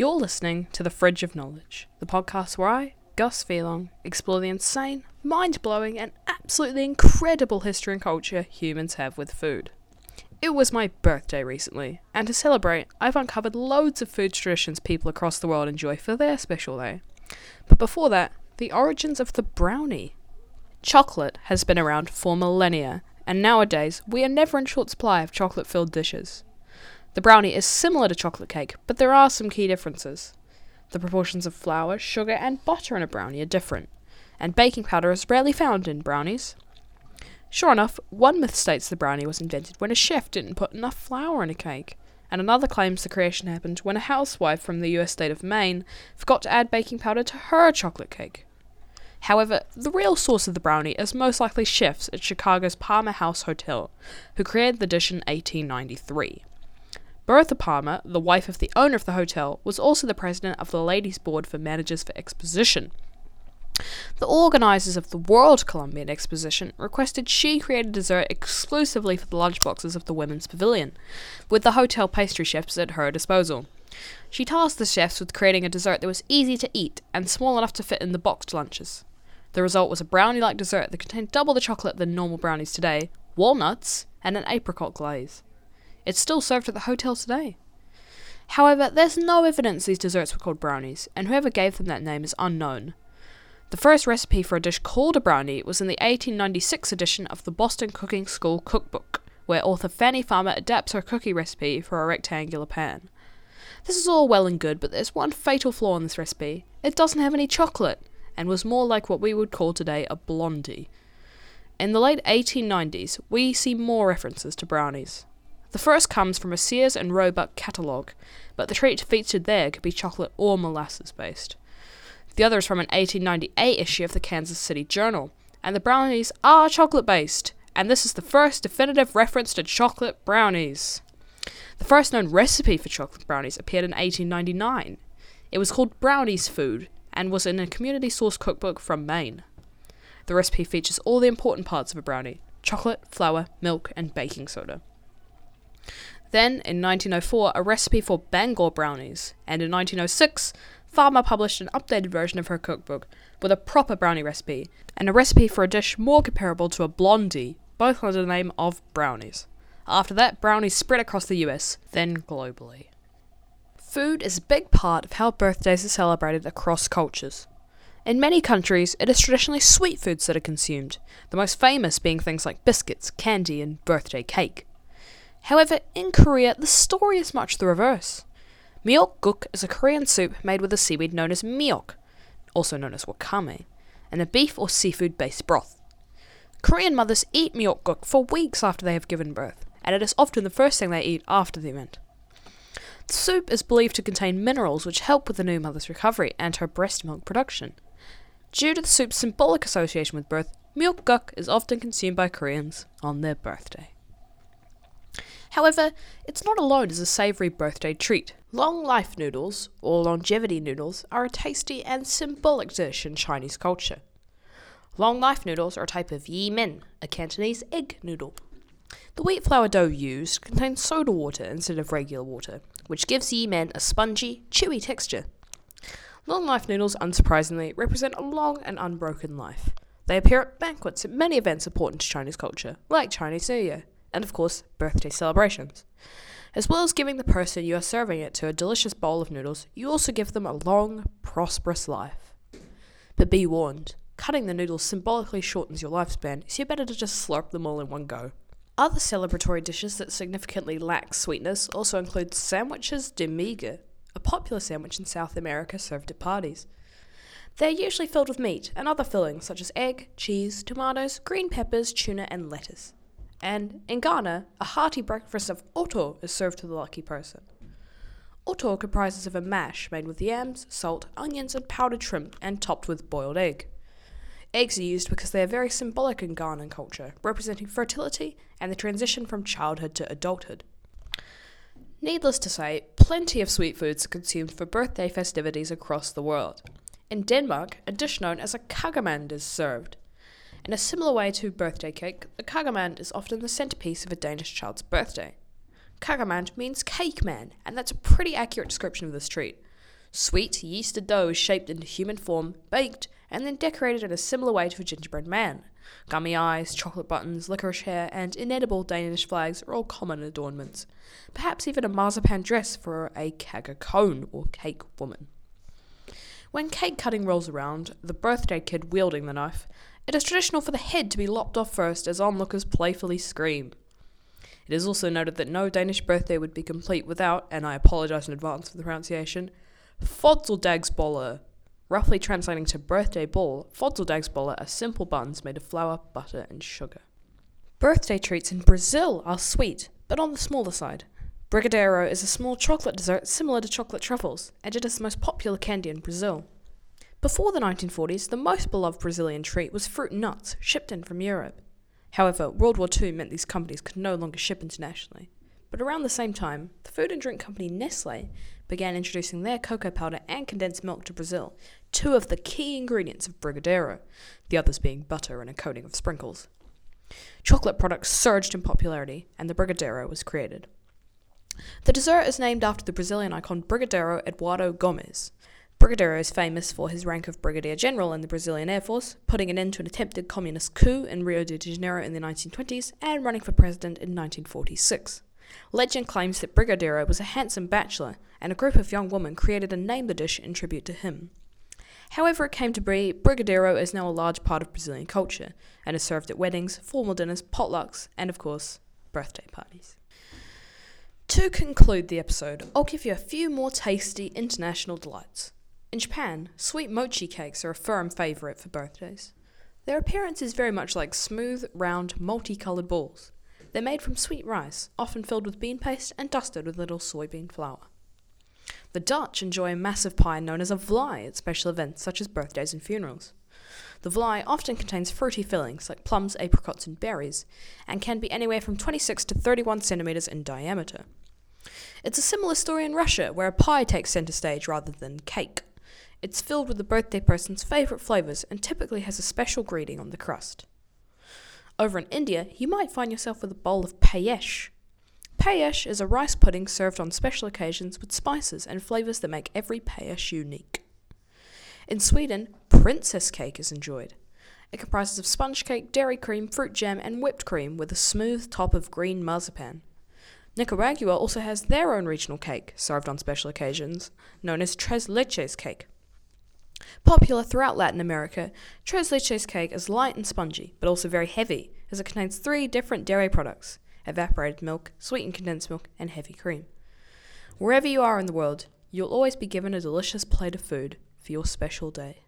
You're listening to The Fridge of Knowledge, the podcast where I, Gus Pheloung, explore the insane, mind blowing, and absolutely incredible history and culture humans have with food. It was my birthday recently, and to celebrate, I've uncovered loads of food traditions people across the world enjoy for their special day. But before that, the origins of the brownie. Chocolate has been around for millennia, and nowadays we are never in short supply of chocolate filled dishes. The brownie is similar to chocolate cake, but there are some key differences. The proportions of flour, sugar, and butter in a brownie are different, and baking powder is rarely found in brownies. Sure enough, one myth states the brownie was invented when a chef didn't put enough flour in a cake, and another claims the creation happened when a housewife from the US state of Maine forgot to add baking powder to her chocolate cake. However, the real source of the brownie is most likely chefs at Chicago's Palmer House Hotel, who created the dish in 1893. Bertha Palmer, the wife of the owner of the hotel, was also the president of the Ladies' Board for Managers for Exposition. The organizers of the World Columbian Exposition requested she create a dessert exclusively for the lunchboxes of the Women's Pavilion, with the hotel pastry chefs at her disposal. She tasked the chefs with creating a dessert that was easy to eat and small enough to fit in the boxed lunches. The result was a brownie like dessert that contained double the chocolate than normal brownies today, walnuts, and an apricot glaze. It's still served at the hotel today. However, there's no evidence these desserts were called brownies, and whoever gave them that name is unknown. The first recipe for a dish called a brownie was in the 1896 edition of the Boston Cooking School Cookbook, where author Fanny Farmer adapts her cookie recipe for a rectangular pan. This is all well and good, but there's one fatal flaw in this recipe. It doesn't have any chocolate, and was more like what we would call today a blondie. In the late 1890s, we see more references to brownies. The first comes from a Sears and Roebuck catalogue, but the treat featured there could be chocolate or molasses based. The other is from an 1898 issue of the Kansas City Journal, and the brownies are chocolate based, and this is the first definitive reference to chocolate brownies. The first known recipe for chocolate brownies appeared in 1899. It was called Brownie's Food and was in a community source cookbook from Maine. The recipe features all the important parts of a brownie chocolate, flour, milk, and baking soda. Then, in 1904, a recipe for Bangor brownies, and in 1906, Farmer published an updated version of her cookbook with a proper brownie recipe and a recipe for a dish more comparable to a blondie, both under the name of brownies. After that, brownies spread across the US, then globally. Food is a big part of how birthdays are celebrated across cultures. In many countries, it is traditionally sweet foods that are consumed, the most famous being things like biscuits, candy, and birthday cake. However, in Korea, the story is much the reverse. Miyeokguk is a Korean soup made with a seaweed known as miyeok, also known as wakame, and a beef or seafood based broth. Korean mothers eat miyeokguk for weeks after they have given birth, and it is often the first thing they eat after the event. The soup is believed to contain minerals which help with the new mother's recovery and her breast milk production. Due to the soup's symbolic association with birth, miyeokguk is often consumed by Koreans on their birthday. However, it's not alone as a savoury birthday treat. Long life noodles, or longevity noodles, are a tasty and symbolic dish in Chinese culture. Long life noodles are a type of yi mein, a Cantonese egg noodle. The wheat flour dough used contains soda water instead of regular water, which gives yi mein a spongy, chewy texture. Long life noodles, unsurprisingly, represent a long and unbroken life. They appear at banquets at many events important to Chinese culture, like Chinese New Year and of course, birthday celebrations. As well as giving the person you are serving it to a delicious bowl of noodles, you also give them a long, prosperous life. But be warned, cutting the noodles symbolically shortens your lifespan, so you're better to just slurp them all in one go. Other celebratory dishes that significantly lack sweetness also include sandwiches de miga, a popular sandwich in South America served at parties. They are usually filled with meat and other fillings such as egg, cheese, tomatoes, green peppers, tuna, and lettuce and in Ghana, a hearty breakfast of oto is served to the lucky person. Oto comprises of a mash made with yams, salt, onions, and powdered shrimp, and topped with boiled egg. Eggs are used because they are very symbolic in Ghanaian culture, representing fertility and the transition from childhood to adulthood. Needless to say, plenty of sweet foods are consumed for birthday festivities across the world. In Denmark, a dish known as a kagemand is served. In a similar way to birthday cake, the kagemand is often the centerpiece of a Danish child's birthday. Kagemand means cake man, and that's a pretty accurate description of this treat. Sweet yeasted dough is shaped into human form, baked, and then decorated in a similar way to a gingerbread man. Gummy eyes, chocolate buttons, licorice hair, and inedible Danish flags are all common adornments. Perhaps even a marzipan dress for a kagekone or cake woman. When cake cutting rolls around, the birthday kid wielding the knife, it is traditional for the head to be lopped off first as onlookers playfully scream. It is also noted that no Danish birthday would be complete without, and I apologise in advance for the pronunciation, Fødselsdagsboller. Roughly translating to birthday ball, Fødselsdagsboller are simple buns made of flour, butter, and sugar. Birthday treats in Brazil are sweet, but on the smaller side. Brigadeiro is a small chocolate dessert similar to chocolate truffles, and it is the most popular candy in Brazil. Before the 1940s, the most beloved Brazilian treat was fruit and nuts, shipped in from Europe. However, World War II meant these companies could no longer ship internationally. But around the same time, the food and drink company Nestle began introducing their cocoa powder and condensed milk to Brazil, two of the key ingredients of Brigadeiro, the others being butter and a coating of sprinkles. Chocolate products surged in popularity, and the Brigadeiro was created. The dessert is named after the Brazilian icon Brigadeiro Eduardo Gomes. Brigadeiro is famous for his rank of Brigadier General in the Brazilian Air Force, putting an end to an attempted communist coup in Rio de Janeiro in the 1920s, and running for president in 1946. Legend claims that Brigadeiro was a handsome bachelor, and a group of young women created and named the dish in tribute to him. However, it came to be, Brigadeiro is now a large part of Brazilian culture, and is served at weddings, formal dinners, potlucks, and of course, birthday parties. To conclude the episode, I'll give you a few more tasty international delights. In Japan, sweet mochi cakes are a firm favourite for birthdays. Their appearance is very much like smooth, round, multicoloured balls. They're made from sweet rice, often filled with bean paste and dusted with little soybean flour. The Dutch enjoy a massive pie known as a vlaai at special events such as birthdays and funerals. The vlaai often contains fruity fillings like plums, apricots, and berries, and can be anywhere from 26 to 31 centimeters in diameter. It's a similar story in Russia, where a pie takes center stage rather than cake. It's filled with the birthday person's favourite flavours and typically has a special greeting on the crust. Over in India, you might find yourself with a bowl of payesh. Payesh is a rice pudding served on special occasions with spices and flavours that make every payesh unique. In Sweden, princess cake is enjoyed. It comprises of sponge cake, dairy cream, fruit jam, and whipped cream with a smooth top of green marzipan. Nicaragua also has their own regional cake, served on special occasions, known as tres leches cake. Popular throughout Latin America, tres leches cake is light and spongy, but also very heavy, as it contains three different dairy products evaporated milk, sweetened condensed milk, and heavy cream. Wherever you are in the world, you'll always be given a delicious plate of food for your special day.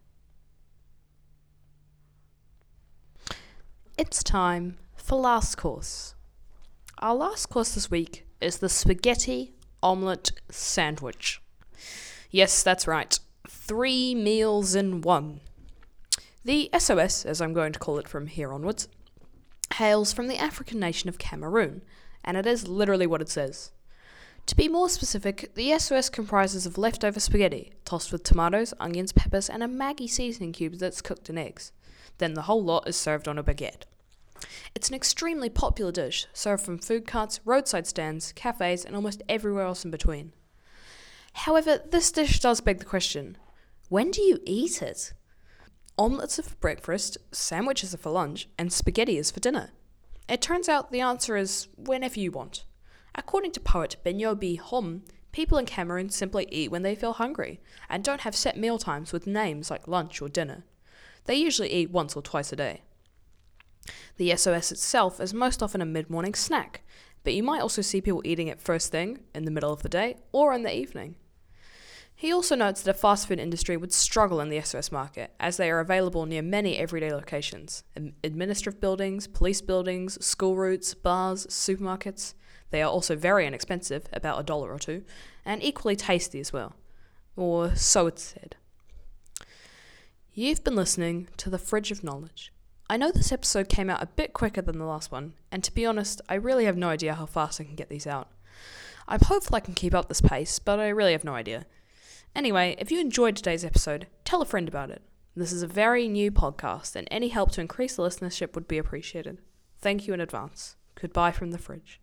It's time for last course. Our last course this week is the spaghetti omelette sandwich. Yes, that's right three meals in one. The SOS, as I'm going to call it from here onwards, hails from the African nation of Cameroon, and it is literally what it says. To be more specific, the SOS comprises of leftover spaghetti, tossed with tomatoes, onions, peppers, and a Maggi seasoning cube that's cooked in eggs. Then the whole lot is served on a baguette. It's an extremely popular dish, served from food carts, roadside stands, cafes, and almost everywhere else in between. However, this dish does beg the question when do you eat it? Omelettes are for breakfast, sandwiches are for lunch, and spaghetti is for dinner. It turns out the answer is whenever you want. According to poet Benyo B. Hom, people in Cameroon simply eat when they feel hungry and don't have set meal times with names like lunch or dinner. They usually eat once or twice a day. The SOS itself is most often a mid morning snack, but you might also see people eating it first thing, in the middle of the day, or in the evening. He also notes that a fast food industry would struggle in the SOS market, as they are available near many everyday locations administrative buildings, police buildings, school routes, bars, supermarkets. They are also very inexpensive, about a dollar or two, and equally tasty as well. Or so it's said. You've been listening to The Fridge of Knowledge. I know this episode came out a bit quicker than the last one, and to be honest, I really have no idea how fast I can get these out. I'm hopeful I can keep up this pace, but I really have no idea. Anyway, if you enjoyed today's episode, tell a friend about it. This is a very new podcast, and any help to increase the listenership would be appreciated. Thank you in advance. Goodbye from the fridge.